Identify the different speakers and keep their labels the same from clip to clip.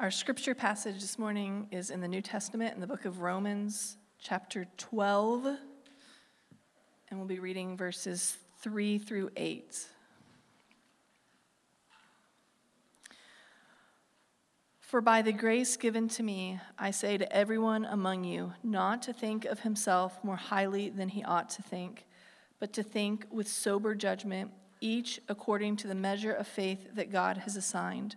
Speaker 1: Our scripture passage this morning is in the New Testament in the book of Romans, chapter 12, and we'll be reading verses 3 through 8. For by the grace given to me, I say to everyone among you not to think of himself more highly than he ought to think, but to think with sober judgment, each according to the measure of faith that God has assigned.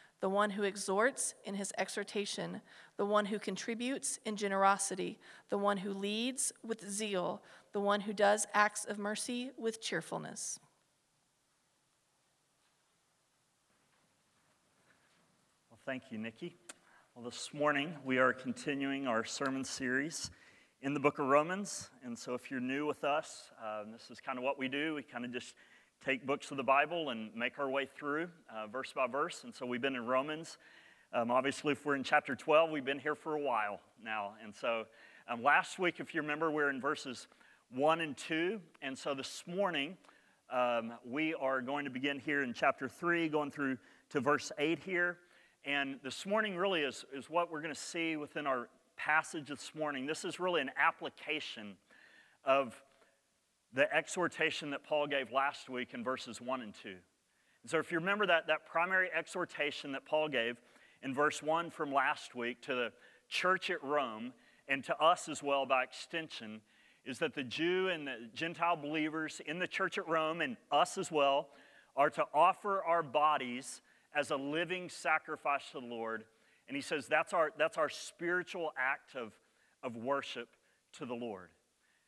Speaker 1: the one who exhorts in his exhortation, the one who contributes in generosity, the one who leads with zeal, the one who does acts of mercy with cheerfulness.
Speaker 2: Well, thank you, Nikki. Well, this morning we are continuing our sermon series in the book of Romans. And so, if you're new with us, uh, this is kind of what we do. We kind of just take books of the Bible and make our way through uh, verse by verse. And so we've been in Romans. Um, obviously, if we're in chapter 12, we've been here for a while now. And so um, last week, if you remember, we are in verses 1 and 2. And so this morning, um, we are going to begin here in chapter 3, going through to verse 8 here. And this morning really is, is what we're going to see within our passage this morning. This is really an application of the exhortation that Paul gave last week in verses 1 and 2. And so, if you remember that, that primary exhortation that Paul gave in verse 1 from last week to the church at Rome and to us as well by extension, is that the Jew and the Gentile believers in the church at Rome and us as well are to offer our bodies as a living sacrifice to the Lord. And he says that's our, that's our spiritual act of, of worship to the Lord.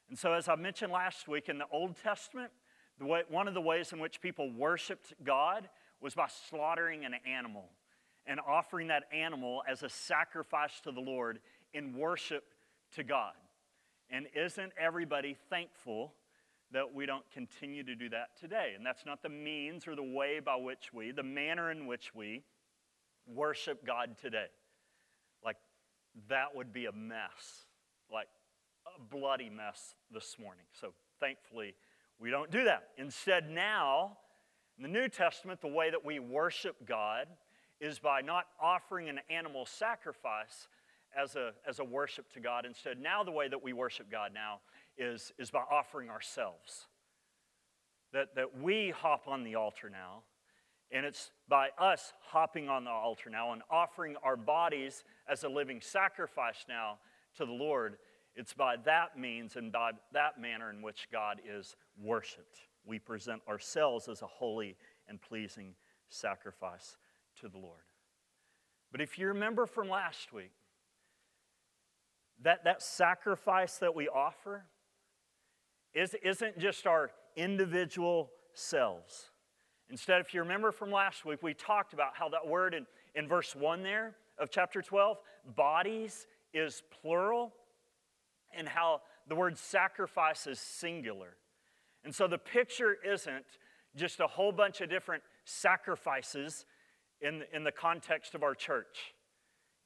Speaker 2: And so, as I mentioned last week, in the Old Testament, the way, one of the ways in which people worshiped God was by slaughtering an animal and offering that animal as a sacrifice to the Lord in worship to God. And isn't everybody thankful that we don't continue to do that today? And that's not the means or the way by which we, the manner in which we worship God today. Like, that would be a mess. Like, bloody mess this morning. So thankfully, we don't do that. Instead, now, in the New Testament, the way that we worship God is by not offering an animal sacrifice as a, as a worship to God. Instead, now the way that we worship God now is, is by offering ourselves. That, that we hop on the altar now, and it's by us hopping on the altar now and offering our bodies as a living sacrifice now to the Lord it's by that means and by that manner in which God is worshiped. We present ourselves as a holy and pleasing sacrifice to the Lord. But if you remember from last week, that, that sacrifice that we offer is, isn't just our individual selves. Instead, if you remember from last week, we talked about how that word in, in verse 1 there of chapter 12, bodies, is plural and how the word sacrifice is singular. And so the picture isn't just a whole bunch of different sacrifices in, in the context of our church.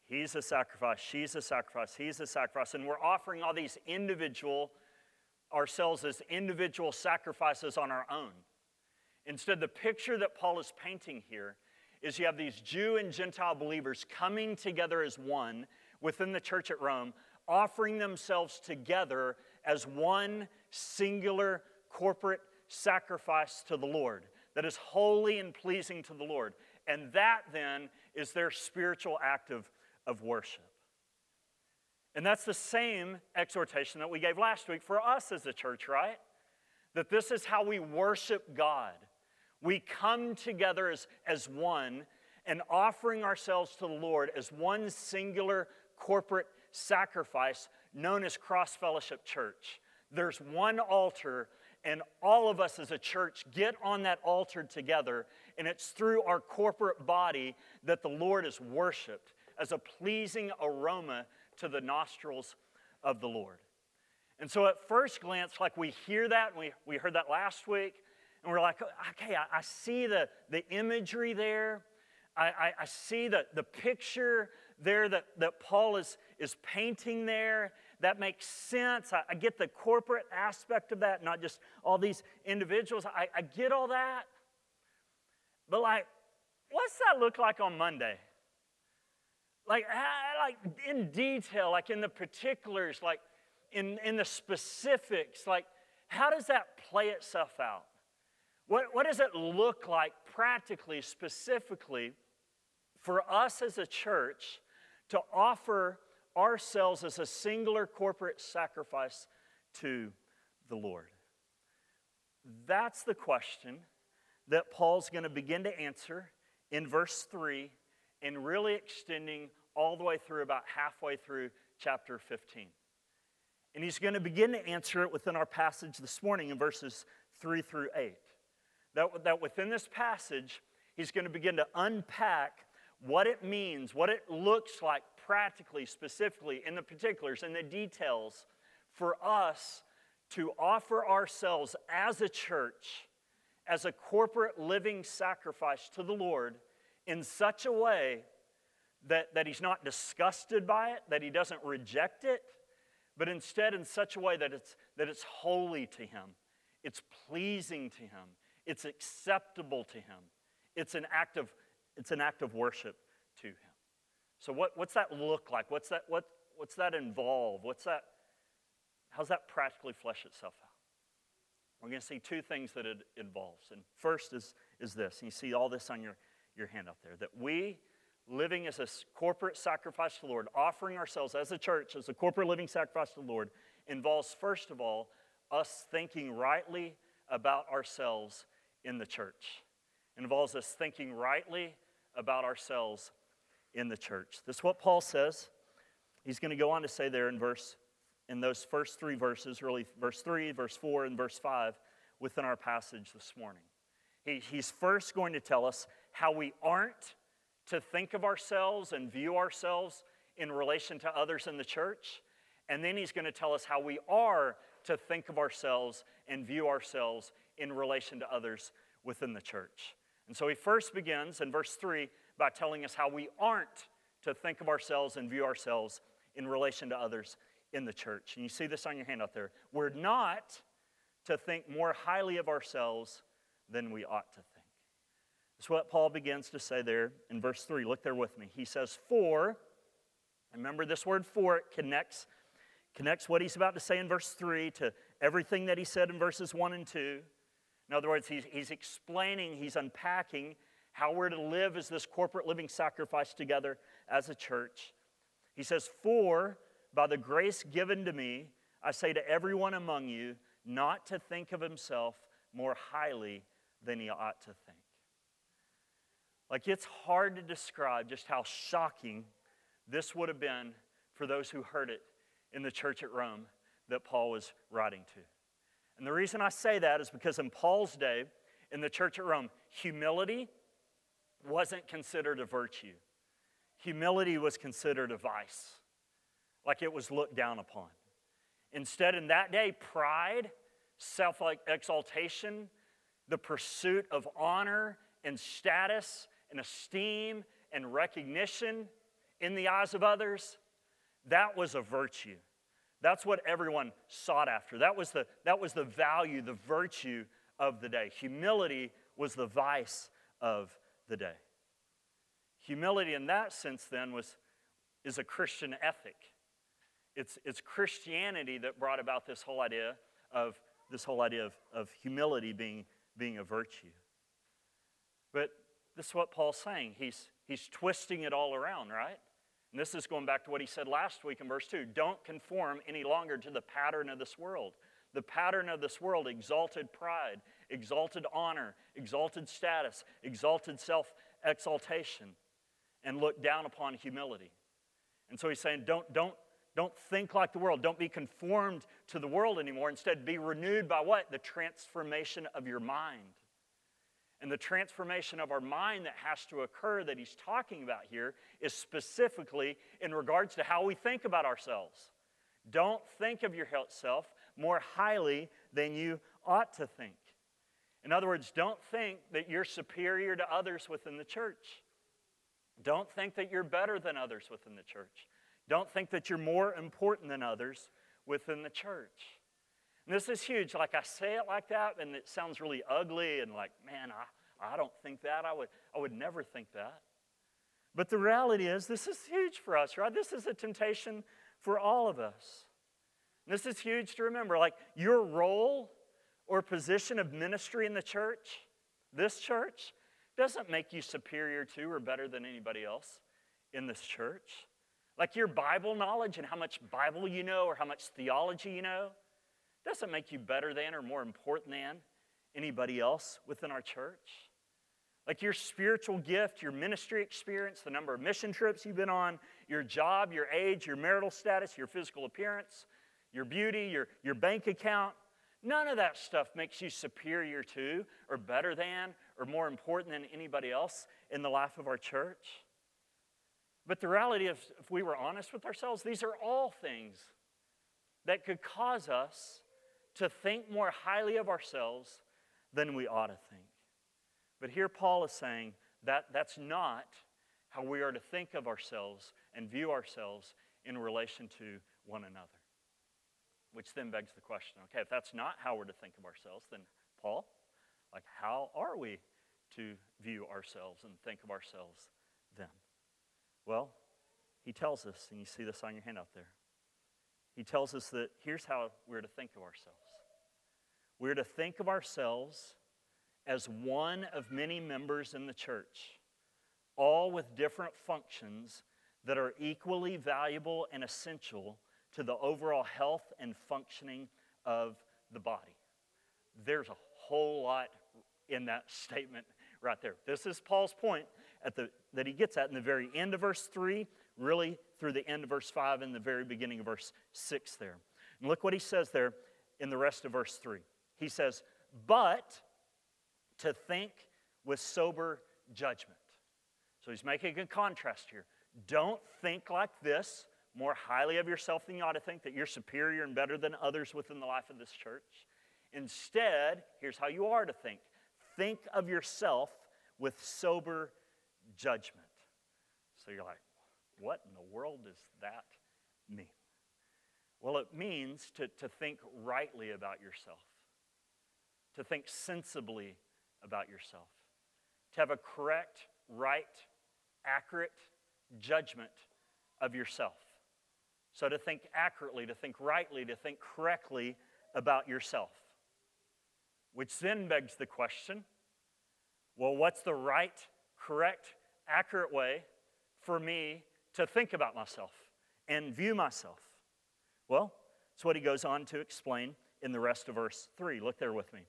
Speaker 2: He's a sacrifice, she's a sacrifice, he's a sacrifice. And we're offering all these individual, ourselves as individual sacrifices on our own. Instead, the picture that Paul is painting here is you have these Jew and Gentile believers coming together as one within the church at Rome, offering themselves together as one singular corporate sacrifice to the Lord that is holy and pleasing to the Lord. And that then is their spiritual act of, of worship. And that's the same exhortation that we gave last week for us as a church, right? That this is how we worship God. We come together as, as one and offering ourselves to the Lord as one singular corporate sacrifice known as Cross Fellowship Church. There's one altar, and all of us as a church get on that altar together, and it's through our corporate body that the Lord is worshiped as a pleasing aroma to the nostrils of the Lord. And so, at first glance, like we hear that, and we, we heard that last week, and we're like, okay, I, I see the, the imagery there. I, I, I see the, the picture there that, that Paul is, is painting there. That makes sense. I, I get the corporate aspect of that, not just all these individuals. I, I get all that. But, like, what's that look like on Monday? Like, like in detail, like in the particulars, like in, in the specifics, like how does that play itself out? What, what does it look like practically, specifically, for us as a church to offer ourselves as a singular corporate sacrifice to the Lord? That's the question that Paul's going to begin to answer in verse 3 and really extending all the way through about halfway through chapter 15. And he's going to begin to answer it within our passage this morning in verses 3 through 8. That, that within this passage, he's going to begin to unpack what it means, what it looks like practically, specifically, in the particulars, in the details, for us to offer ourselves as a church, as a corporate living sacrifice to the Lord in such a way that, that he's not disgusted by it, that he doesn't reject it, but instead in such a way that it's, that it's holy to him, it's pleasing to him, it's acceptable to him, it's an act of, it's an act of worship to him. So, what, what's that look like? What's that, what, what's that involve? What's that, how's that practically flesh itself out? We're going to see two things that it involves. And first is, is this, and you see all this on your, your hand up there, that we living as a corporate sacrifice to the Lord, offering ourselves as a church, as a corporate living sacrifice to the Lord, involves, first of all, us thinking rightly about ourselves in the church. It involves us thinking rightly about ourselves in the church. This is what Paul says. He's going to go on to say there in verse in those first three verses, really verse 3, verse 4, and verse 5 within our passage this morning. He, he's first going to tell us how we aren't to think of ourselves and view ourselves in relation to others in the church. And then he's going to tell us how we are to think of ourselves and view ourselves in relation to others within the church. And so he first begins in verse 3 by telling us how we aren't to think of ourselves and view ourselves in relation to others in the church. And you see this on your handout there. We're not to think more highly of ourselves than we ought to think. That's what Paul begins to say there in verse 3. Look there with me. He says, For, remember this word for, it connects, connects what he's about to say in verse 3 to everything that he said in verses 1 and 2. In other words, he's, he's explaining, he's unpacking how we're to live as this corporate living sacrifice together as a church. He says, For by the grace given to me, I say to everyone among you, not to think of himself more highly than he ought to think. Like, it's hard to describe just how shocking this would have been for those who heard it in the church at Rome that Paul was writing to. And the reason I say that is because in Paul's day, in the church at Rome, humility wasn't considered a virtue, humility was considered a vice, like it was looked down upon. Instead, in that day, pride, self exaltation, the pursuit of honor and status and esteem and recognition in the eyes of others, that was a virtue. That's what everyone sought after. That was the, that was the value, the virtue of the day. Humility was the vice of the day. Humility, in that sense, then, was, is a Christian ethic. It's, it's Christianity that brought about this whole idea of this whole idea of, of humility being, being a virtue. But this is what Paul's saying. He's, he's twisting it all around, right? And this is going back to what he said last week in verse 2. Don't conform any longer to the pattern of this world. The pattern of this world exalted pride, exalted honor, exalted status, exalted self exaltation, and look down upon humility. And so he's saying, don't, don't, don't think like the world. Don't be conformed to the world anymore. Instead, be renewed by what? The transformation of your mind. And the transformation of our mind that has to occur that he's talking about here is specifically in regards to how we think about ourselves. Don't think of yourself more highly than you ought to think. In other words, don't think that you're superior to others within the church. Don't think that you're better than others within the church. Don't think that you're more important than others within the church. And this is huge. Like I say it like that, and it sounds really ugly and like, man, I, I don't think that. I would, I would never think that. But the reality is, this is huge for us, right? This is a temptation for all of us. And this is huge to remember. Like your role or position of ministry in the church, this church, doesn't make you superior to or better than anybody else in this church. Like your Bible knowledge and how much Bible you know or how much theology you know doesn't make you better than or more important than anybody else within our church. Like your spiritual gift, your ministry experience, the number of mission trips you've been on, your job, your age, your marital status, your physical appearance, your beauty, your, your bank account, none of that stuff makes you superior to or better than or more important than anybody else in the life of our church. But the reality is, if we were honest with ourselves, these are all things that could cause us to think more highly of ourselves than we ought to think. But here Paul is saying that that's not how we are to think of ourselves and view ourselves in relation to one another. Which then begs the question okay, if that's not how we're to think of ourselves, then Paul, like, how are we to view ourselves and think of ourselves then? Well, he tells us, and you see this on your handout there. He tells us that here's how we're to think of ourselves we're to think of ourselves as one of many members in the church, all with different functions that are equally valuable and essential to the overall health and functioning of the body. There's a whole lot in that statement right there. This is Paul's point at the, that he gets at in the very end of verse 3, really through the end of verse 5 and the very beginning of verse 6 there. And look what he says there in the rest of verse 3. He says, But to think with sober judgment. So he's making a contrast here. Don't think like this, more highly of yourself than you ought to think, that you're superior and better than others within the life of this church. Instead, here's how you are to think think of yourself with sober judgment. So you're like, what in the world does that mean? Well, it means to, to think rightly about yourself, to think sensibly about yourself, to have a correct, right, accurate judgment of yourself. So to think accurately, to think rightly, to think correctly about yourself. Which then begs the question well, what's the right, correct, accurate way for me to think about myself and view myself? Well, it's what he goes on to explain in the rest of verse 3. Look there with me.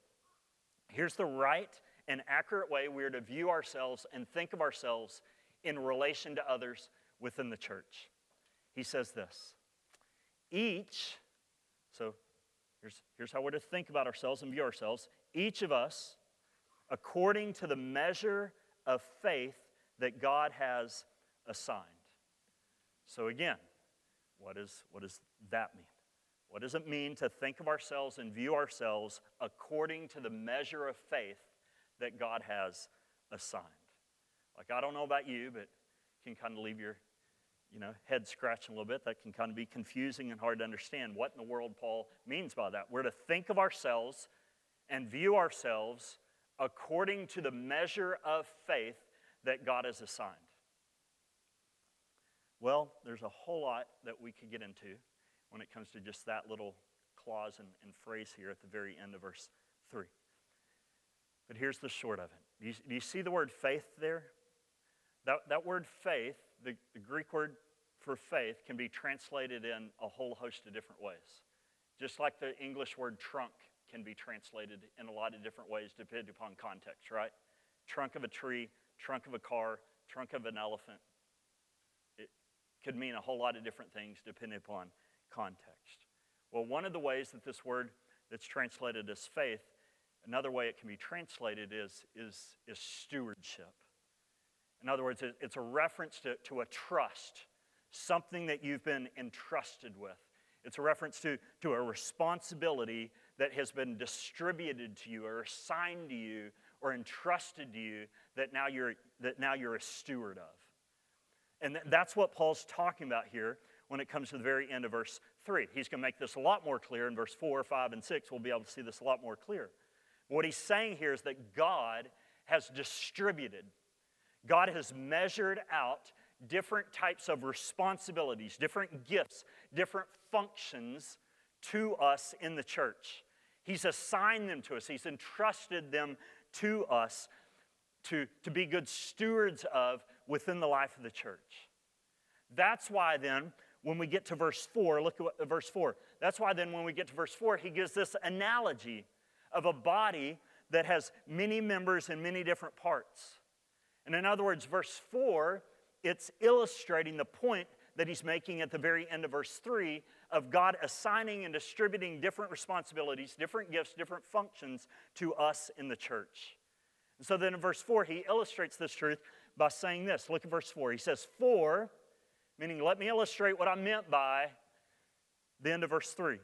Speaker 2: Here's the right and accurate way we are to view ourselves and think of ourselves in relation to others within the church. He says this Each, so here's, here's how we're to think about ourselves and view ourselves. Each of us, according to the measure of faith that God has assigned. So, again, what, is, what does that mean? What does it mean to think of ourselves and view ourselves according to the measure of faith that God has assigned? Like, I don't know about you, but can kind of leave your you know, head scratching a little bit. That can kind of be confusing and hard to understand what in the world Paul means by that. We're to think of ourselves and view ourselves according to the measure of faith that God has assigned. Well, there's a whole lot that we could get into when it comes to just that little clause and, and phrase here at the very end of verse 3. But here's the short of it. Do you, do you see the word faith there? That, that word faith, the, the Greek word for faith, can be translated in a whole host of different ways. Just like the English word trunk can be translated in a lot of different ways depending upon context, right? Trunk of a tree, trunk of a car, trunk of an elephant. It could mean a whole lot of different things depending upon context. Well, one of the ways that this word that's translated as faith, another way it can be translated is, is, is stewardship. In other words, it's a reference to, to a trust, something that you've been entrusted with. It's a reference to, to a responsibility that has been distributed to you or assigned to you or entrusted to you that now you're, that now you're a steward of. And th- that's what Paul's talking about here when it comes to the very end of verse 3. He's going to make this a lot more clear in verse 4, 5, and 6. We'll be able to see this a lot more clear. What he's saying here is that God has distributed, God has measured out different types of responsibilities, different gifts, different functions to us in the church. He's assigned them to us, He's entrusted them to us to, to be good stewards of within the life of the church. That's why then, when we get to verse 4, look at what, verse 4. That's why then, when we get to verse 4, he gives this analogy of a body that has many members and many different parts. And in other words, verse 4, it's illustrating the point that he's making at the very end of verse 3 of God assigning and distributing different responsibilities, different gifts, different functions to us in the church. And so then in verse 4, he illustrates this truth by saying this. Look at verse 4. He says, For, meaning, let me illustrate what I meant by the end of verse 3.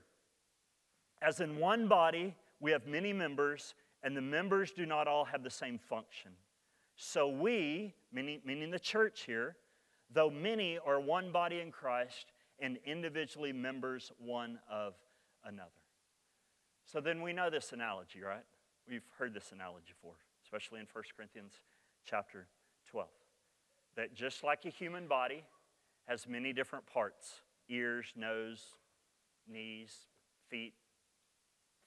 Speaker 2: As in one body, we have many members, and the members do not all have the same function. So we, meaning, meaning the church here, though many are one body in Christ and individually members one of another. So then we know this analogy, right? We've heard this analogy before, especially in 1 Corinthians chapter 12. That just like a human body has many different parts ears, nose, knees, feet,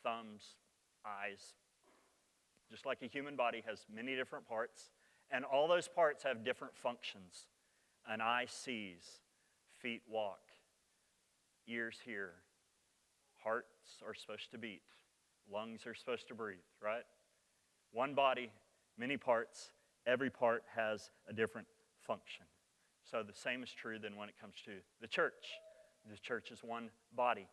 Speaker 2: thumbs, eyes. Just like a human body has many different parts, and all those parts have different functions. An eye sees, feet walk, ears hear, hearts are supposed to beat, lungs are supposed to breathe, right? One body, many parts, every part has a different function. So the same is true then when it comes to the church. The church is one body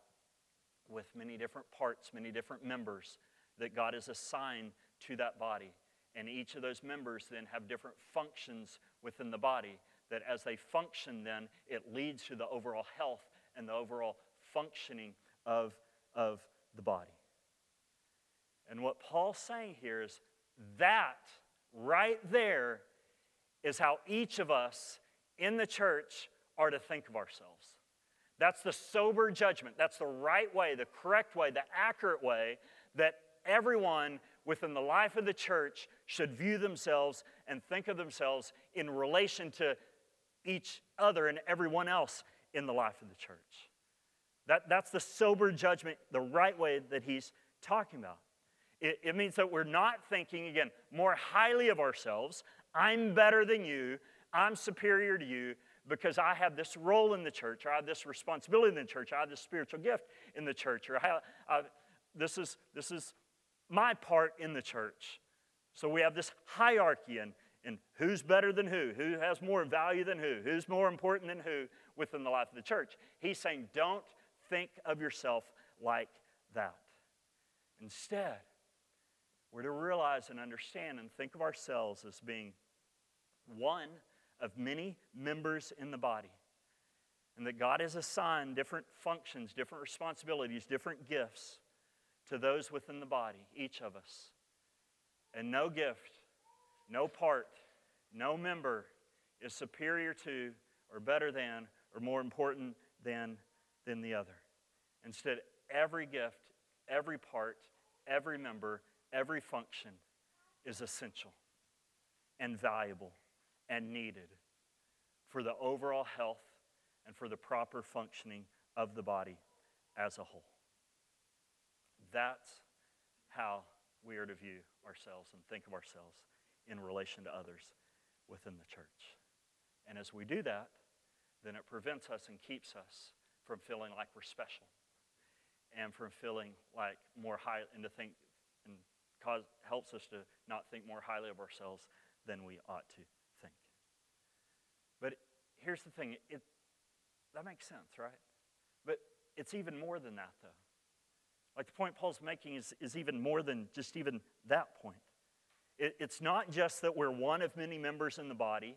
Speaker 2: with many different parts, many different members that God has assigned to that body. And each of those members then have different functions within the body that as they function, then it leads to the overall health and the overall functioning of, of the body. And what Paul's saying here is that right there is how each of us in the church are to think of ourselves. That's the sober judgment. That's the right way, the correct way, the accurate way that everyone within the life of the church should view themselves and think of themselves in relation to each other and everyone else in the life of the church. That, that's the sober judgment, the right way that he's talking about. It, it means that we're not thinking, again, more highly of ourselves. I'm better than you. I'm superior to you because I have this role in the church, or I have this responsibility in the church, I have this spiritual gift in the church, or I have, I, this, is, this is my part in the church. So we have this hierarchy and, and who's better than who, who has more value than who, who's more important than who within the life of the church. He's saying, don't think of yourself like that. Instead, we're to realize and understand and think of ourselves as being one of many members in the body. And that God has assigned different functions, different responsibilities, different gifts to those within the body, each of us. And no gift, no part, no member is superior to, or better than, or more important than, than the other. Instead, every gift, every part, every member, every function is essential and valuable and needed for the overall health and for the proper functioning of the body as a whole. That's how we are to view ourselves and think of ourselves in relation to others within the church. And as we do that, then it prevents us and keeps us from feeling like we're special and from feeling like more high and to think and cause, helps us to not think more highly of ourselves than we ought to think. But here's the thing it, that makes sense, right? But it's even more than that, though. Like the point Paul's making is, is even more than just even that point. It, it's not just that we're one of many members in the body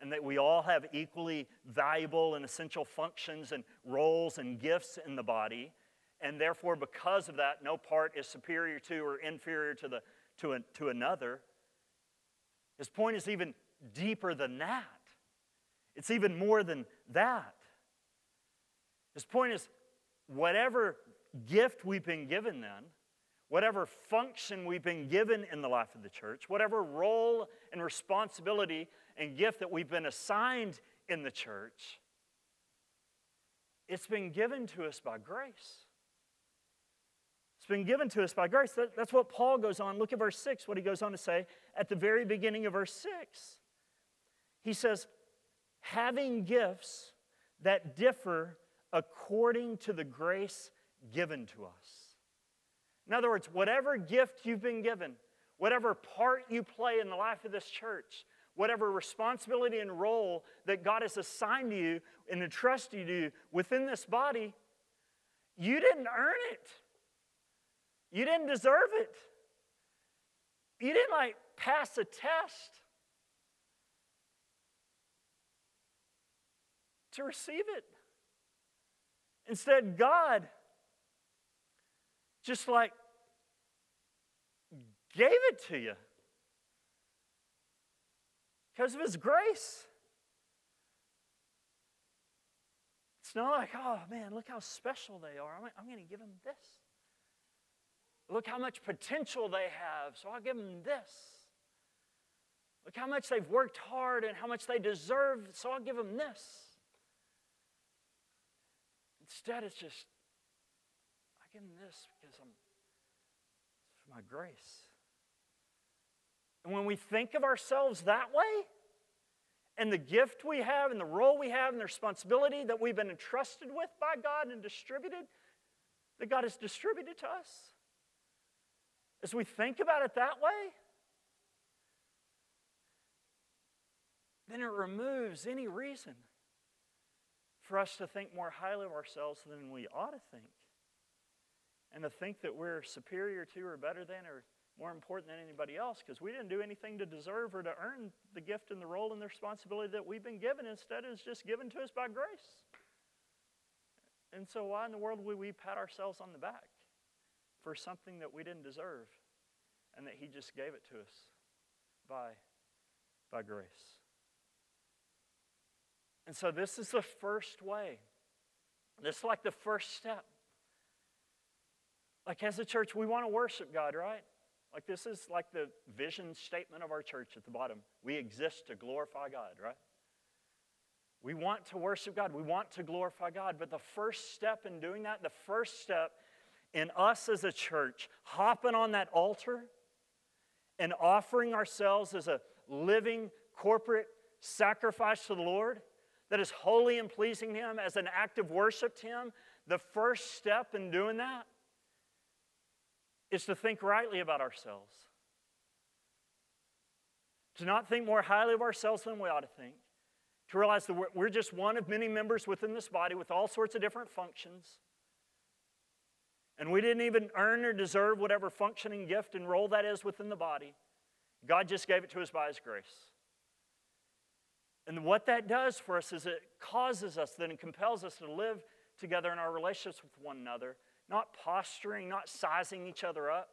Speaker 2: and that we all have equally valuable and essential functions and roles and gifts in the body. And therefore, because of that, no part is superior to or inferior to, the, to, a, to another. His point is even deeper than that. It's even more than that. His point is whatever gift we've been given then, whatever function we've been given in the life of the church, whatever role and responsibility and gift that we've been assigned in the church, it's been given to us by grace. It's been given to us by grace. that's what Paul goes on. Look at verse 6, what he goes on to say at the very beginning of verse 6. He says, having gifts that differ according to the grace given to us. In other words, whatever gift you've been given, whatever part you play in the life of this church, whatever responsibility and role that God has assigned you and entrusted you within this body, you didn't earn it. You didn't deserve it. You didn't like pass a test to receive it. Instead, God just like gave it to you because of His grace. It's not like, oh man, look how special they are. I'm, I'm going to give them this. Look how much potential they have, so I'll give them this. Look how much they've worked hard and how much they deserve, so I'll give them this. Instead, it's just, I give them this because I'm, for my grace. And when we think of ourselves that way, and the gift we have, and the role we have, and the responsibility that we've been entrusted with by God and distributed, that God has distributed to us, as we think about it that way, then it removes any reason for us to think more highly of ourselves than we ought to think. And to think that we're superior to or better than or more important than anybody else because we didn't do anything to deserve or to earn the gift and the role and the responsibility that we've been given. Instead, it's just given to us by grace. And so, why in the world would we pat ourselves on the back for something that we didn't deserve and that He just gave it to us by, by grace? And so, this is the first way. This is like the first step. Like, as a church, we want to worship God, right? Like, this is like the vision statement of our church at the bottom. We exist to glorify God, right? We want to worship God. We want to glorify God. But the first step in doing that, the first step in us as a church hopping on that altar and offering ourselves as a living corporate sacrifice to the Lord, that is holy and pleasing to Him as an act of worship to Him, the first step in doing that is to think rightly about ourselves. To not think more highly of ourselves than we ought to think. To realize that we're just one of many members within this body with all sorts of different functions. And we didn't even earn or deserve whatever functioning gift and role that is within the body. God just gave it to us by His grace. And what that does for us is it causes us, then compels us to live together in our relationships with one another, not posturing, not sizing each other up,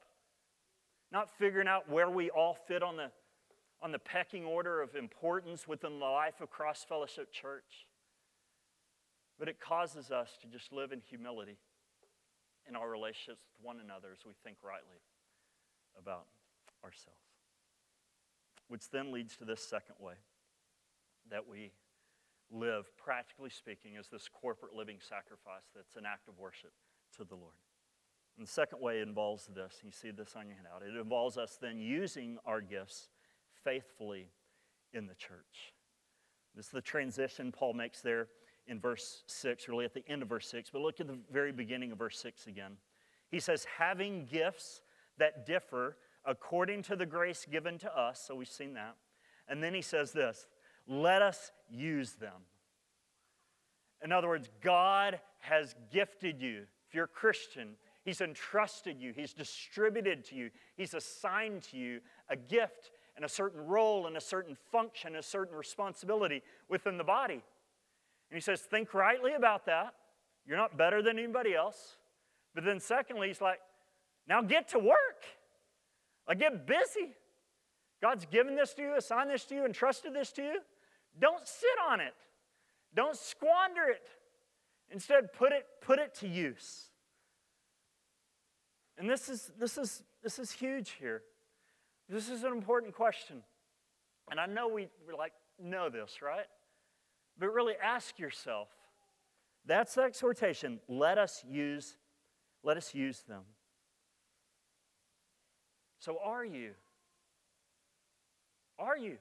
Speaker 2: not figuring out where we all fit on the, on the pecking order of importance within the life of Cross Fellowship Church. But it causes us to just live in humility in our relationships with one another as we think rightly about ourselves. Which then leads to this second way that we live, practically speaking, as this corporate living sacrifice that's an act of worship to the Lord. And the second way involves this. You see this on your handout. It involves us then using our gifts faithfully in the church. This is the transition Paul makes there in verse 6, really at the end of verse 6. But look at the very beginning of verse 6 again. He says, having gifts that differ according to the grace given to us. So we've seen that. And then he says this let us use them. In other words, God has gifted you. If you're a Christian, He's entrusted you, He's distributed to you, He's assigned to you a gift and a certain role and a certain function, a certain responsibility within the body. And he says, think rightly about that. You're not better than anybody else. But then, secondly, he's like, now get to work. Like, get busy. God's given this to you, assigned this to you, entrusted this to you. Don't sit on it. Don't squander it. Instead, put it, put it to use. And this is, this, is, this is huge here. This is an important question. And I know we like know this, right? But really ask yourself. That's the exhortation. Let us use, let us use them. So are you? Are you?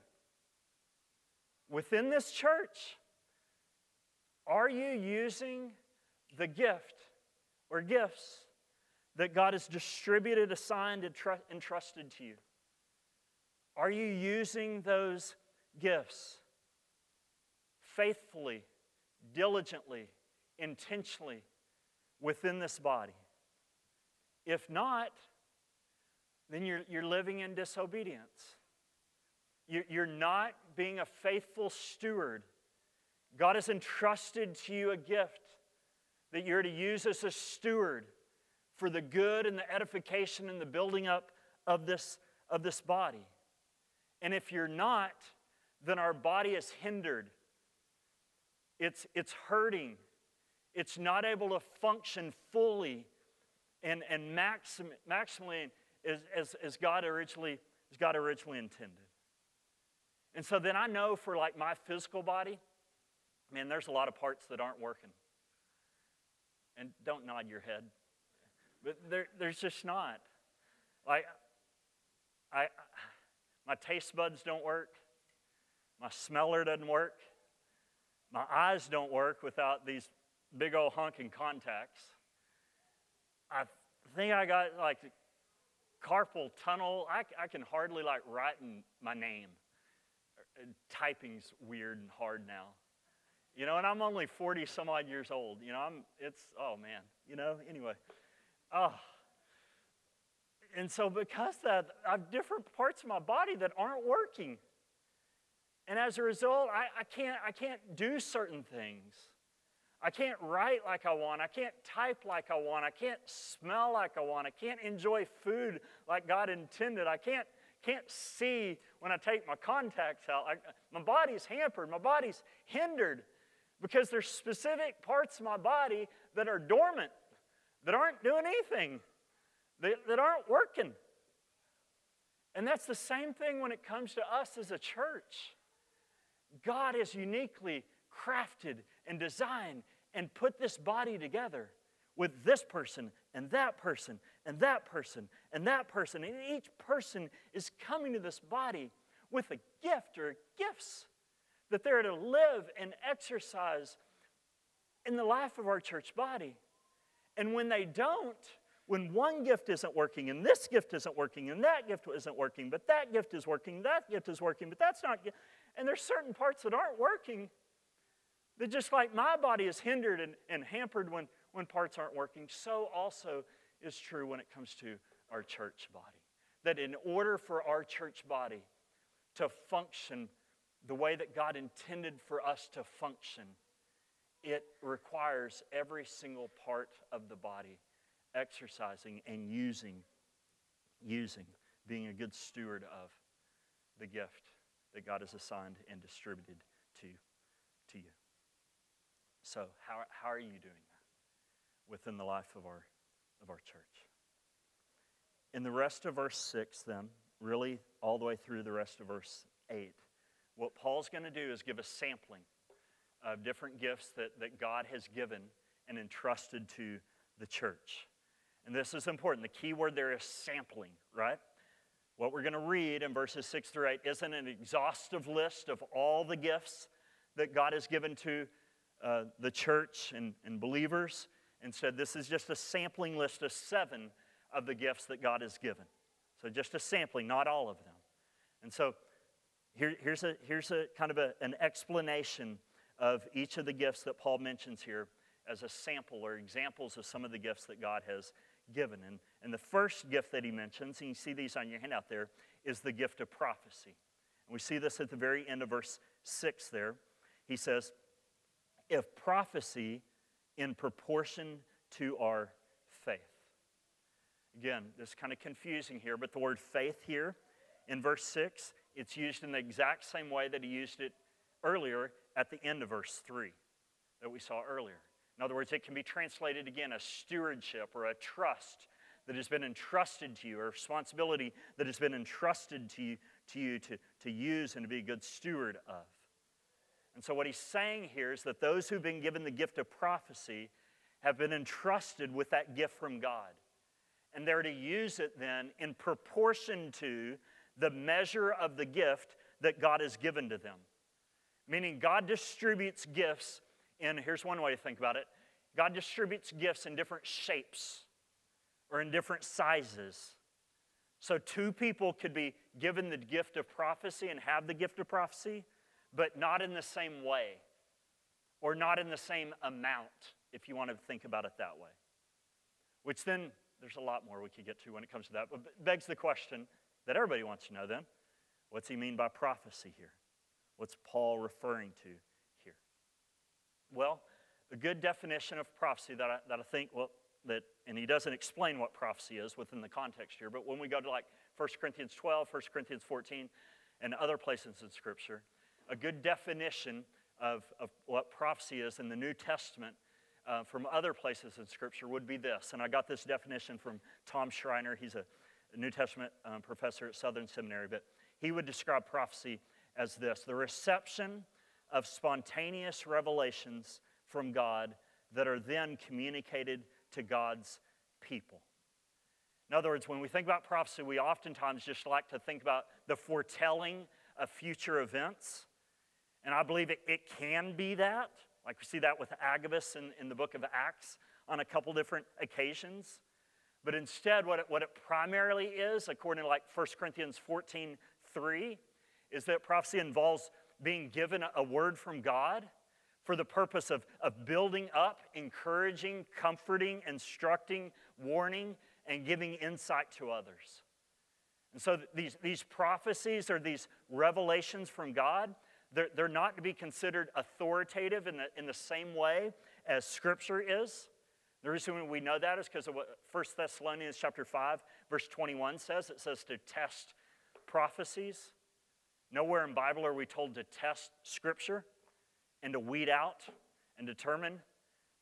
Speaker 2: Within this church, are you using the gift or gifts that God has distributed, assigned, and entrusted to you? Are you using those gifts faithfully, diligently, intentionally within this body? If not, then you're, you're living in disobedience. You're not being a faithful steward. God has entrusted to you a gift that you're to use as a steward for the good and the edification and the building up of this, of this body. And if you're not, then our body is hindered. It's, it's hurting. It's not able to function fully and, and maxim, maximally as, as, as, God originally, as God originally intended. And so then I know for like my physical body, man, there's a lot of parts that aren't working. And don't nod your head. But there, there's just not. Like, I, my taste buds don't work. My smeller doesn't work. My eyes don't work without these big old honking contacts. I think I got like carpal tunnel. I, I can hardly like write my name. Typing's weird and hard now. You know, and I'm only 40 some odd years old. You know, I'm, it's, oh man, you know, anyway. Oh, and so, because that, I have different parts of my body that aren't working. And as a result, I, I, can't, I can't do certain things. I can't write like I want. I can't type like I want. I can't smell like I want. I can't enjoy food like God intended. I can't, can't see when I take my contacts out. I, my body's hampered. My body's hindered because there's specific parts of my body that are dormant, that aren't doing anything that, that aren't working. And that's the same thing when it comes to us as a church. God has uniquely crafted and designed and put this body together with this person and that person and that person and that person. And each person is coming to this body with a gift or gifts that they're to live and exercise in the life of our church body. And when they don't, when one gift isn't working and this gift isn't working and that gift isn't working, but that gift is working, that gift is working, but that's not, and there's certain parts that aren't working that just like my body is hindered and, and hampered when, when parts aren't working, so also is true when it comes to our church body. That in order for our church body to function the way that God intended for us to function, it requires every single part of the body exercising and using, using, being a good steward of the gift that God has assigned and distributed to, to you. So, how, how are you doing that within the life of our, of our church? In the rest of verse 6, then, really all the way through the rest of verse 8, what Paul's going to do is give a sampling of different gifts that, that God has given and entrusted to the church. And this is important. The key word there is sampling, right? What we're going to read in verses 6 through 8 isn't an exhaustive list of all the gifts that God has given to uh, the church and, and believers. Instead, this is just a sampling list of seven of the gifts that God has given. So, just a sampling, not all of them. And so, here, here's, a, here's a kind of a, an explanation of each of the gifts that Paul mentions here as a sample or examples of some of the gifts that God has given. And, and the first gift that he mentions, and you see these on your handout there, is the gift of prophecy. And we see this at the very end of verse 6 there. He says, If prophecy in proportion to our faith. Again, this is kind of confusing here, but the word faith here in verse 6, it's used in the exact same way that he used it earlier at the end of verse 3 that we saw earlier. In other words, it can be translated again as stewardship or a trust that has been entrusted to you, or responsibility that has been entrusted to you to, you to, to use and to be a good steward of. And so, what he's saying here is that those who've been given the gift of prophecy have been entrusted with that gift from God. And they're to use it then in proportion to the measure of the gift that God has given to them. Meaning, God distributes gifts in, here's one way to think about it God distributes gifts in different shapes or in different sizes. So, two people could be given the gift of prophecy and have the gift of prophecy, but not in the same way or not in the same amount, if you want to think about it that way. Which then, there's a lot more we could get to when it comes to that, but begs the question that everybody wants to know then what's he mean by prophecy here? What's Paul referring to here? Well, a good definition of prophecy that I, that I think, well, that, and he doesn't explain what prophecy is within the context here, but when we go to like 1 Corinthians 12, 1 Corinthians 14, and other places in Scripture, a good definition of, of what prophecy is in the New Testament uh, from other places in Scripture would be this. And I got this definition from Tom Schreiner. He's a, New Testament um, professor at Southern Seminary, but he would describe prophecy as this the reception of spontaneous revelations from God that are then communicated to God's people. In other words, when we think about prophecy, we oftentimes just like to think about the foretelling of future events. And I believe it, it can be that. Like we see that with Agabus in, in the book of Acts on a couple different occasions. But instead, what it, what it primarily is, according to like 1 Corinthians 14 3, is that prophecy involves being given a word from God for the purpose of, of building up, encouraging, comforting, instructing, warning, and giving insight to others. And so these, these prophecies or these revelations from God, they're, they're not to be considered authoritative in the, in the same way as Scripture is. The reason we know that is because of what 1 Thessalonians chapter 5, verse 21 says. It says to test prophecies. Nowhere in Bible are we told to test Scripture and to weed out and determine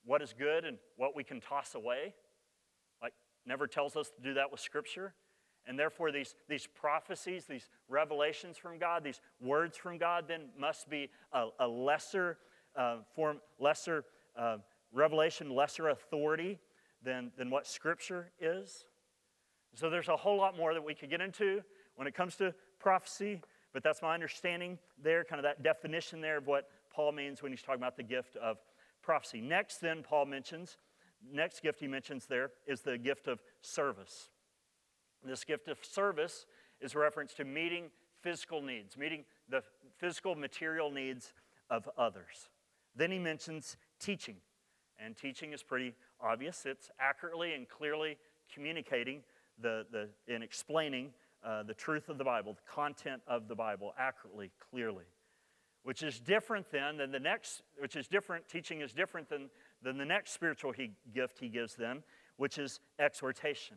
Speaker 2: what is good and what we can toss away. Like, never tells us to do that with Scripture. And therefore, these, these prophecies, these revelations from God, these words from God, then must be a, a lesser uh, form, lesser uh, revelation, lesser authority than, than what Scripture is. So there's a whole lot more that we could get into when it comes to prophecy, but that's my understanding there, kind of that definition there of what Paul means when he's talking about the gift of prophecy. Next, then, Paul mentions, next gift he mentions there is the gift of service. This gift of service is a reference to meeting physical needs, meeting the physical material needs of others. Then he mentions teaching. And teaching is pretty obvious. It's accurately and clearly communicating the, the, and explaining uh, the truth of the Bible, the content of the Bible accurately, clearly which is different then than the next, which is different, teaching is different than, than the next spiritual he, gift he gives them, which is exhortation.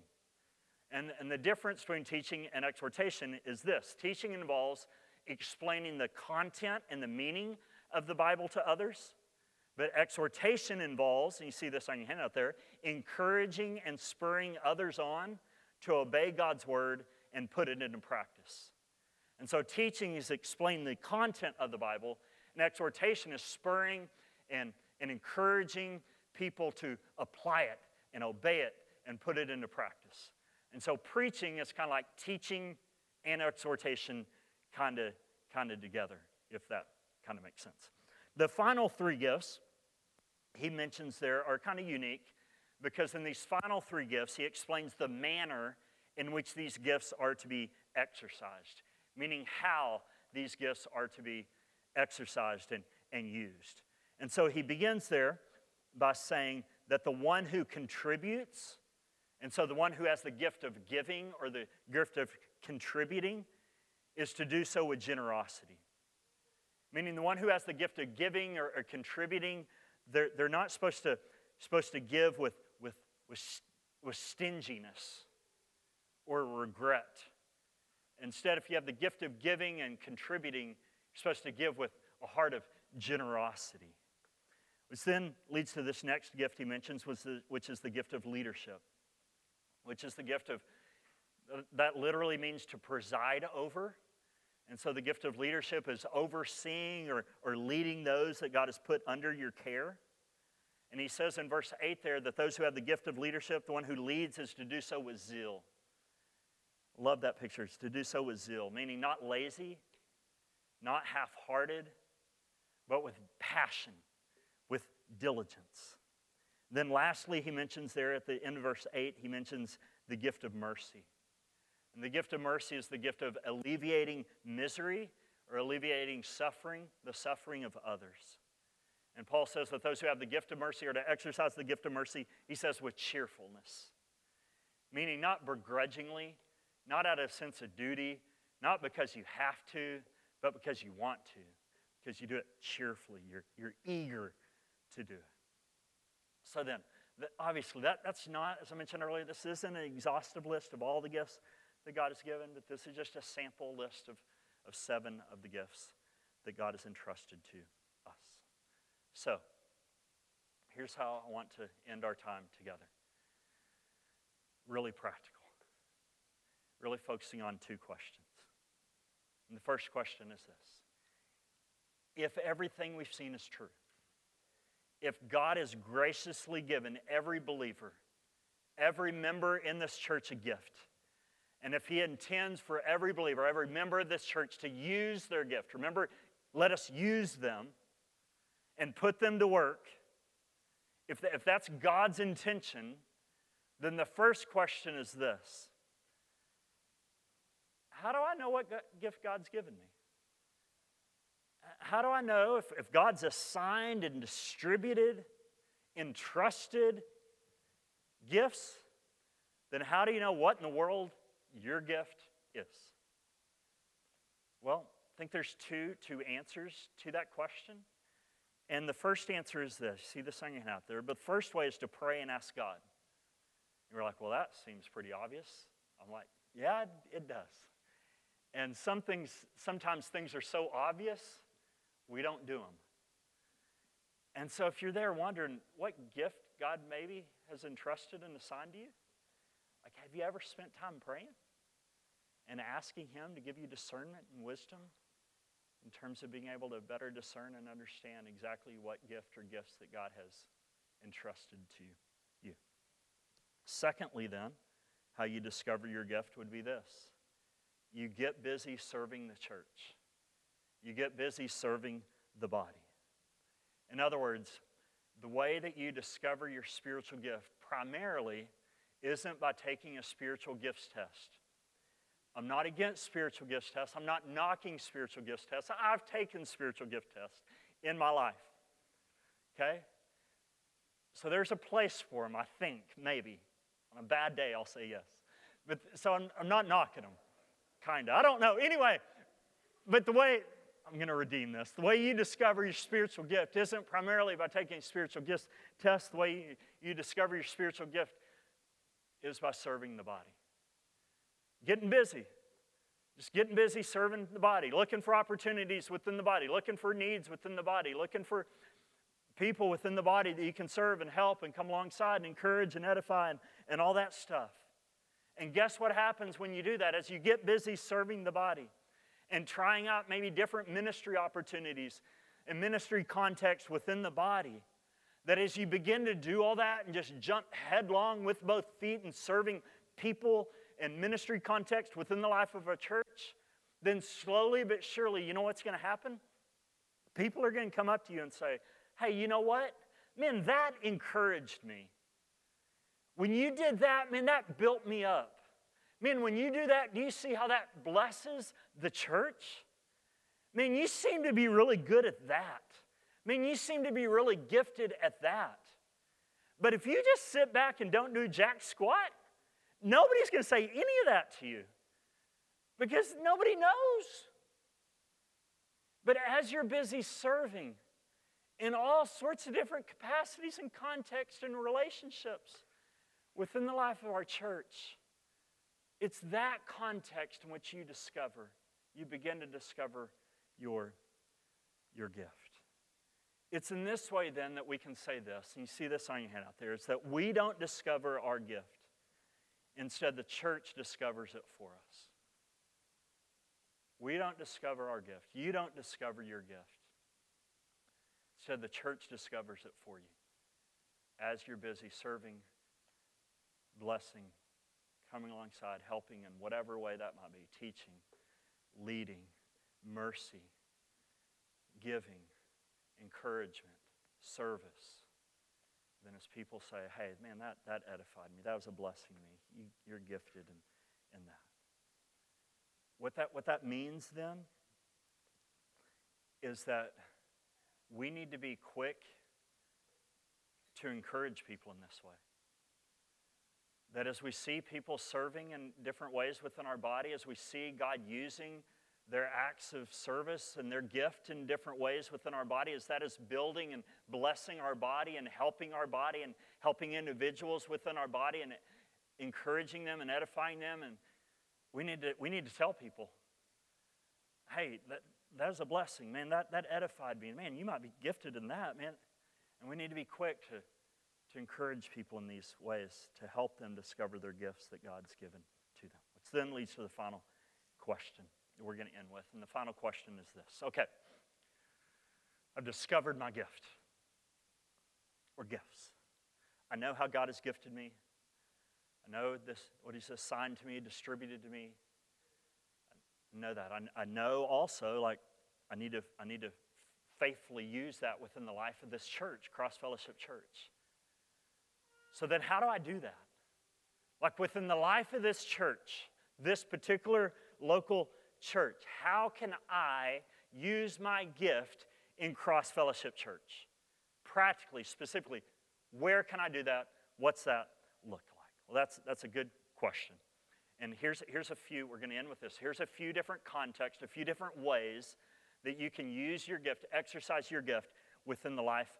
Speaker 2: And, and the difference between teaching and exhortation is this teaching involves explaining the content and the meaning of the Bible to others. But exhortation involves, and you see this on your handout there, encouraging and spurring others on to obey God's word and put it into practice. And so teaching is explaining the content of the Bible, and exhortation is spurring and, and encouraging people to apply it and obey it and put it into practice. And so preaching is kind of like teaching and exhortation kind of kind of together, if that kind of makes sense. The final three gifts he mentions there are kind of unique because in these final three gifts, he explains the manner in which these gifts are to be exercised meaning how these gifts are to be exercised and, and used. And so he begins there by saying that the one who contributes, and so the one who has the gift of giving or the gift of contributing, is to do so with generosity. Meaning, the one who has the gift of giving or, or contributing, they're, they're not supposed to, supposed to give with, with, with, with stinginess or regret. Instead, if you have the gift of giving and contributing, you're supposed to give with a heart of generosity. Which then leads to this next gift he mentions, which is the gift of leadership, which is the gift of, that literally means to preside over. And so the gift of leadership is overseeing or, or leading those that God has put under your care. And he says in verse 8 there that those who have the gift of leadership, the one who leads, is to do so with zeal. Love that picture. It's to do so with zeal, meaning not lazy, not half hearted, but with passion, with diligence. Then, lastly, he mentions there at the end of verse 8, he mentions the gift of mercy. And the gift of mercy is the gift of alleviating misery or alleviating suffering, the suffering of others. And Paul says that those who have the gift of mercy are to exercise the gift of mercy, he says, with cheerfulness. Meaning not begrudgingly, not out of sense of duty, not because you have to, but because you want to, because you do it cheerfully. You're, you're eager to do it. So then, obviously, that, that's not, as I mentioned earlier, this isn't an exhaustive list of all the gifts that God has given, but this is just a sample list of, of seven of the gifts that God has entrusted to us. So, here's how I want to end our time together really practical really focusing on two questions. And the first question is this If everything we've seen is true, if God has graciously given every believer, every member in this church a gift, and if He intends for every believer, every member of this church to use their gift, remember, let us use them and put them to work. If, if that's God's intention, then the first question is this how do I know what gift God's given me? How do I know if, if God's assigned and distributed, entrusted gifts? Then how do you know what in the world your gift is? Well, I think there's two, two answers to that question. And the first answer is this. See the sign out there? But the first way is to pray and ask God. You're like, well, that seems pretty obvious. I'm like, yeah, it does. And some things, sometimes things are so obvious, we don't do them. And so if you're there wondering what gift God maybe has entrusted and assigned to you, like have you ever spent time praying and asking Him to give you discernment and wisdom in terms of being able to better discern and understand exactly what gift or gifts that God has entrusted to you? Secondly, then, how you discover your gift would be this you get busy serving the church. You get busy serving the body. In other words, the way that you discover your spiritual gift primarily isn't by taking a spiritual gifts test. I'm not against spiritual gifts tests. I'm not knocking spiritual gifts tests. I've taken spiritual gift tests in my life. Okay? So there's a place for them, I think, maybe. On a bad day, I'll say yes. But so I'm, I'm not knocking them kind of. I don't know. Anyway, but the way, I'm going to redeem this. The way you discover your spiritual gift isn't primarily by taking spiritual gifts tests. The way you, you discover your spiritual gift is by serving the body. Getting busy. Just getting busy serving the body, looking for opportunities within the body, looking for needs within the body, looking for people within the body that you can serve and help and come alongside and encourage and edify and, and all that stuff. And guess what happens when you do that? As you get busy serving the body and trying out maybe different ministry opportunities and ministry context within the body, that as you begin to do all that and just jump headlong with both feet and serving people and ministry context within the life of a church, then slowly but surely, you know what's going to happen? People are going to come up to you and say, Hey, you know what? Man, that encouraged me. When you did that, man, that built me up. Man, when you do that, do you see how that blesses the church? Man, you seem to be really good at that. Man, you seem to be really gifted at that. But if you just sit back and don't do jack squat, nobody's going to say any of that to you. because nobody knows. But as you're busy serving in all sorts of different capacities and contexts and relationships within the life of our church, it's that context in which you discover, you begin to discover your, your gift. It's in this way then that we can say this, and you see this on your hand out there, is that we don't discover our gift. Instead, the church discovers it for us. We don't discover our gift. You don't discover your gift. Instead, the church discovers it for you as you're busy serving, blessing, coming alongside, helping in whatever way that might be, teaching, leading, mercy, giving, encouragement, service. Then as people say, hey, man, that, that edified me. That was a blessing to me. You, you're gifted in, in that. What that, what that means then is that we need to be quick to encourage people in this way. That as we see people serving in different ways within our body, as we see God using their acts of service and their gift in different ways within our body, is that is building and blessing our body and helping our body and helping individuals within our body and encouraging them and edifying them. And we need to, we need to tell people, hey, that, that is a blessing, man. That, that edified me. Man, you might be gifted in that, man. And we need to be quick to to encourage people in these ways, to help them discover their gifts that God's given to them. Which then leads to the final question we're going to end with. And the final question is this Okay, I've discovered my gift or gifts. I know how God has gifted me. I know this, what He's assigned to me, distributed to me. I know that. I, I know also, like, I need to, I need to faithfully use that within the life of this church, Cross Fellowship Church. So then, how do I do that? Like within the life of this church, this particular local church, how can I use my gift in Cross Fellowship Church? Practically, specifically, where can I do that? What's that look like? Well, that's, that's a good question. And here's, here's a few, we're going to end with this. Here's a few different contexts, a few different ways that you can use your gift, exercise your gift within the life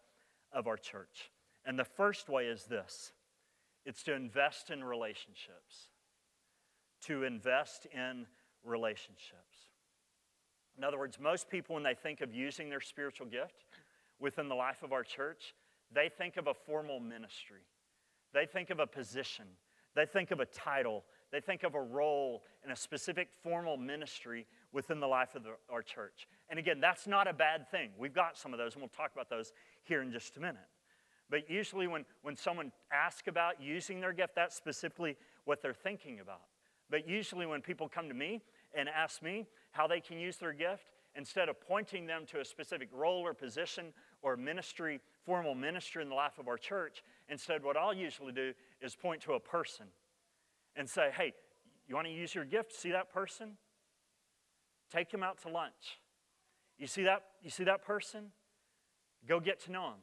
Speaker 2: of our church. And the first way is this it's to invest in relationships. To invest in relationships. In other words, most people, when they think of using their spiritual gift within the life of our church, they think of a formal ministry. They think of a position. They think of a title. They think of a role in a specific formal ministry within the life of the, our church. And again, that's not a bad thing. We've got some of those, and we'll talk about those here in just a minute. But usually, when, when someone asks about using their gift, that's specifically what they're thinking about. But usually, when people come to me and ask me how they can use their gift, instead of pointing them to a specific role or position or ministry, formal ministry in the life of our church, instead, what I'll usually do is point to a person and say, hey, you want to use your gift? See that person? Take him out to lunch. You see that, you see that person? Go get to know him.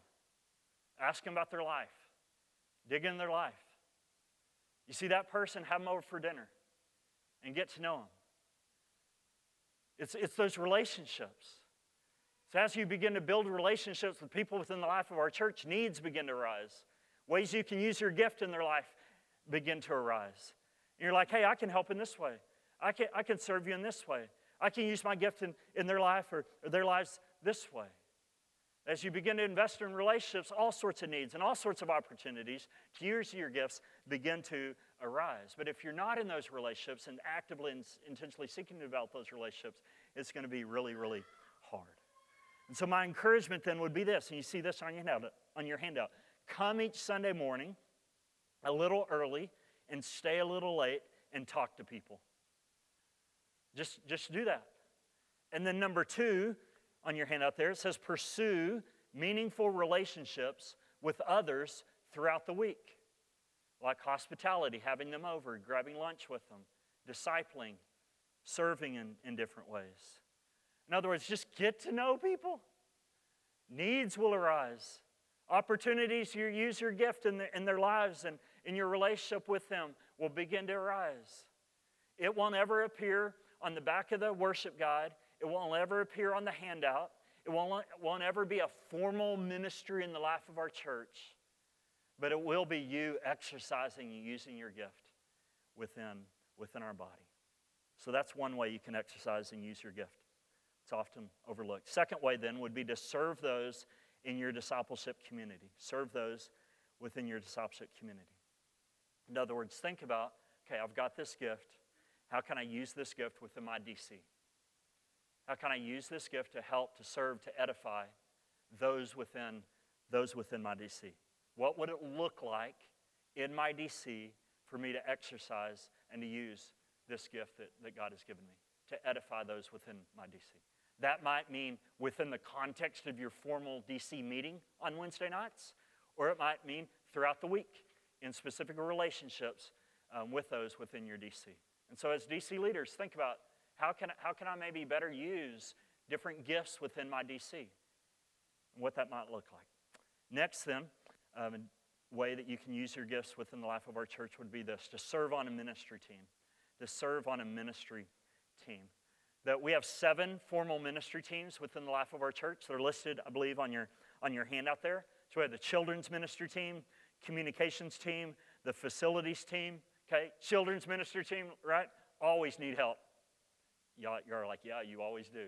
Speaker 2: Ask them about their life. Dig in their life. You see that person, have them over for dinner and get to know them. It's, it's those relationships. So as you begin to build relationships with people within the life of our church, needs begin to rise. Ways you can use your gift in their life begin to arise. And you're like, hey, I can help in this way. I can, I can serve you in this way. I can use my gift in, in their life or, or their lives this way. As you begin to invest in relationships, all sorts of needs and all sorts of opportunities to use your gifts begin to arise. But if you're not in those relationships and actively and intentionally seeking to develop those relationships, it's going to be really, really hard. And so my encouragement then would be this, and you see this on your handout, on your handout. Come each Sunday morning a little early and stay a little late and talk to people. Just, just do that. And then number two, on your handout there. It says, pursue meaningful relationships with others throughout the week, like hospitality, having them over, grabbing lunch with them, discipling, serving in, in different ways. In other words, just get to know people. Needs will arise. Opportunities you use your gift in, the, in their lives and in your relationship with them will begin to arise. It won't ever appear on the back of the worship guide, it won't ever appear on the handout. It won't, won't ever be a formal ministry in the life of our church, but it will be you exercising and using your gift within, within our body. So that's one way you can exercise and use your gift. It's often overlooked. Second way, then, would be to serve those in your discipleship community. Serve those within your discipleship community. In other words, think about okay, I've got this gift. How can I use this gift within my DC? How can I use this gift to help, to serve, to edify those within, those within my DC? What would it look like in my DC for me to exercise and to use this gift that, that God has given me to edify those within my DC? That might mean within the context of your formal DC meeting on Wednesday nights, or it might mean throughout the week in specific relationships um, with those within your DC. And so, as DC leaders, think about how can, how can I maybe better use different gifts within my DC and what that might look like. Next, then, um, a way that you can use your gifts within the life of our church would be this to serve on a ministry team. To serve on a ministry team. That we have seven formal ministry teams within the life of our church. They're listed, I believe, on your, on your handout there. So we have the children's ministry team, communications team, the facilities team, okay? Children's ministry team, right? Always need help. Y'all, you're like, yeah, you always do.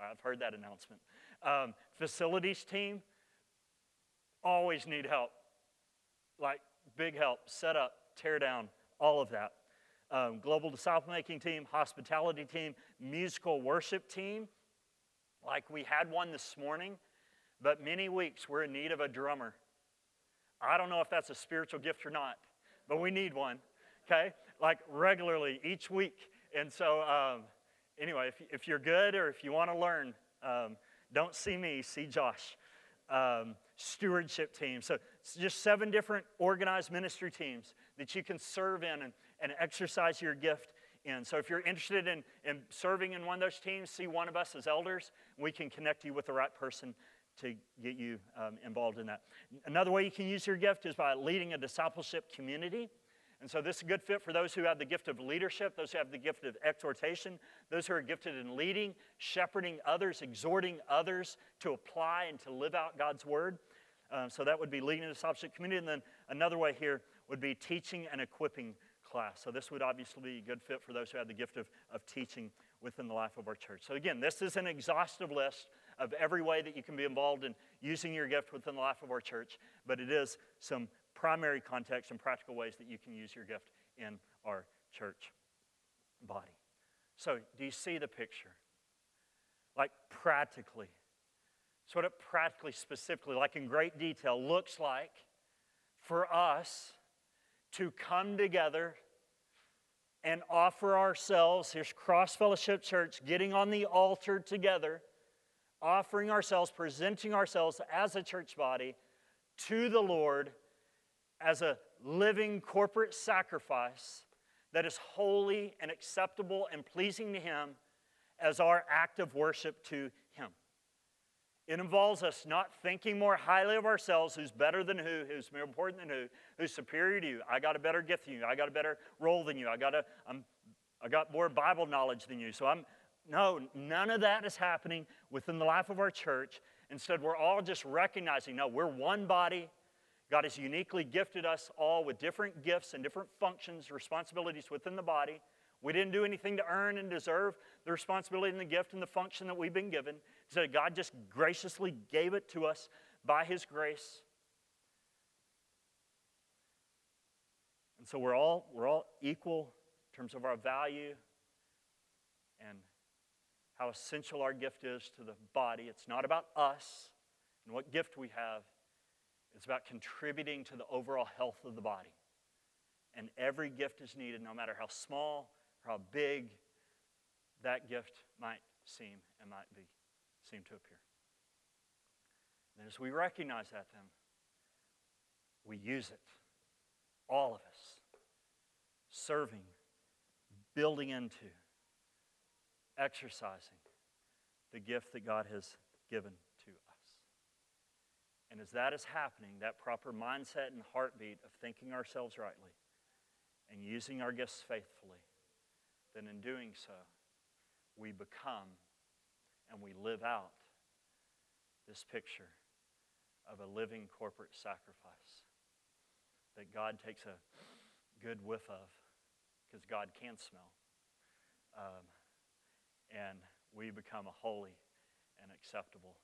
Speaker 2: I've heard that announcement. Um, facilities team, always need help. Like, big help, set up, tear down, all of that. Um, global disciple making team, hospitality team, musical worship team. Like we had one this morning, but many weeks we're in need of a drummer. I don't know if that's a spiritual gift or not, but we need one, okay? Like regularly each week. And so, um, anyway, if, if you're good or if you want to learn, um, don't see me, see Josh. Um, stewardship team. So just seven different organized ministry teams that you can serve in and, and exercise your gift in. So if you're interested in, in serving in one of those teams, see one of us as elders. We can connect you with the right person to get you um, involved in that. Another way you can use your gift is by leading a discipleship community. And so this is a good fit for those who have the gift of leadership, those who have the gift of exhortation, those who are gifted in leading, shepherding others, exhorting others to apply and to live out God's word. Um, so that would be leading a discipleship community. And then another way here would be teaching and equipping class. So this would obviously be a good fit for those who have the gift of, of teaching within the life of our church. So again, this is an exhaustive list of every way that you can be involved in using your gift within the life of our church, but it is some primary context and practical ways that you can use your gift in our church body. So, do you see the picture? Like practically. So, what it practically, specifically, like in great detail, looks like for us to come together and offer ourselves. Here's Cross Fellowship Church getting on the altar together, offering ourselves, presenting ourselves as a church body to the Lord as a living corporate sacrifice that is holy and acceptable and pleasing to Him as our act of worship to. It involves us not thinking more highly of ourselves, who's better than who, who's more important than who, who's superior to you. I got a better gift than you. I got a better role than you. I got a, I'm, I got more Bible knowledge than you. So I'm, no, none of that is happening within the life of our church. Instead, we're all just recognizing, no, we're one body. God has uniquely gifted us all with different gifts and different functions, responsibilities within the body. We didn't do anything to earn and deserve the responsibility and the gift and the function that we've been given. So God just graciously gave it to us by His grace. And so we're all, we're all equal in terms of our value and how essential our gift is to the body. It's not about us and what gift we have, it's about contributing to the overall health of the body. And every gift is needed, no matter how small or how big that gift might seem and might be, seem to appear. And as we recognize that, then, we use it. All of us. Serving, building into, exercising the gift that God has given to us. and as that is happening, that proper mindset and heartbeat of thinking ourselves rightly and using our gifts faithfully, then in doing so, we become and we live out this picture of a living corporate sacrifice that God takes a good whiff of because God can smell. Um, and we become a holy and acceptable,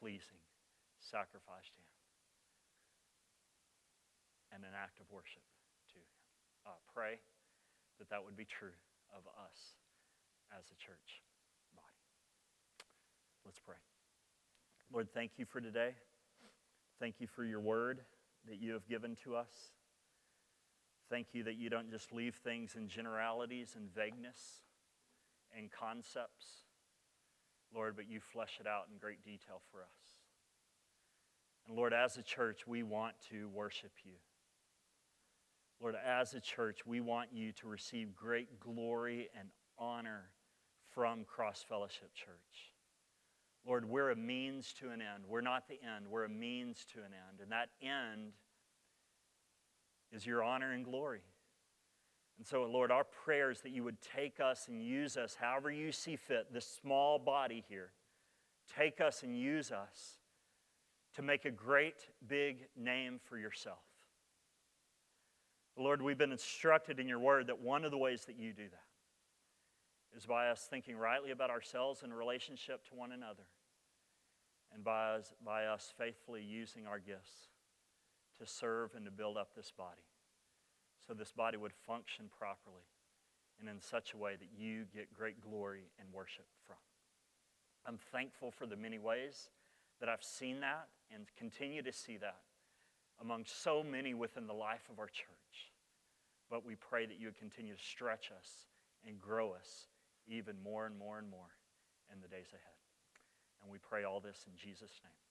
Speaker 2: pleasing sacrifice to Him and an act of worship to Him. Uh, pray that that would be true of us as a church. Let's pray. Lord, thank you for today. Thank you for your word that you have given to us. Thank you that you don't just leave things in generalities and vagueness and concepts, Lord, but you flesh it out in great detail for us. And Lord, as a church, we want to worship you. Lord, as a church, we want you to receive great glory and honor from Cross Fellowship Church. Lord, we're a means to an end. We're not the end, we're a means to an end. And that end is your honor and glory. And so, Lord, our prayer is that you would take us and use us however you see fit, this small body here. Take us and use us to make a great big name for yourself. Lord, we've been instructed in your word that one of the ways that you do that is by us thinking rightly about ourselves in relationship to one another, and by us, by us faithfully using our gifts to serve and to build up this body so this body would function properly and in such a way that you get great glory and worship from. I'm thankful for the many ways that I've seen that and continue to see that among so many within the life of our church. But we pray that you would continue to stretch us and grow us even more and more and more in the days ahead. And we pray all this in Jesus' name.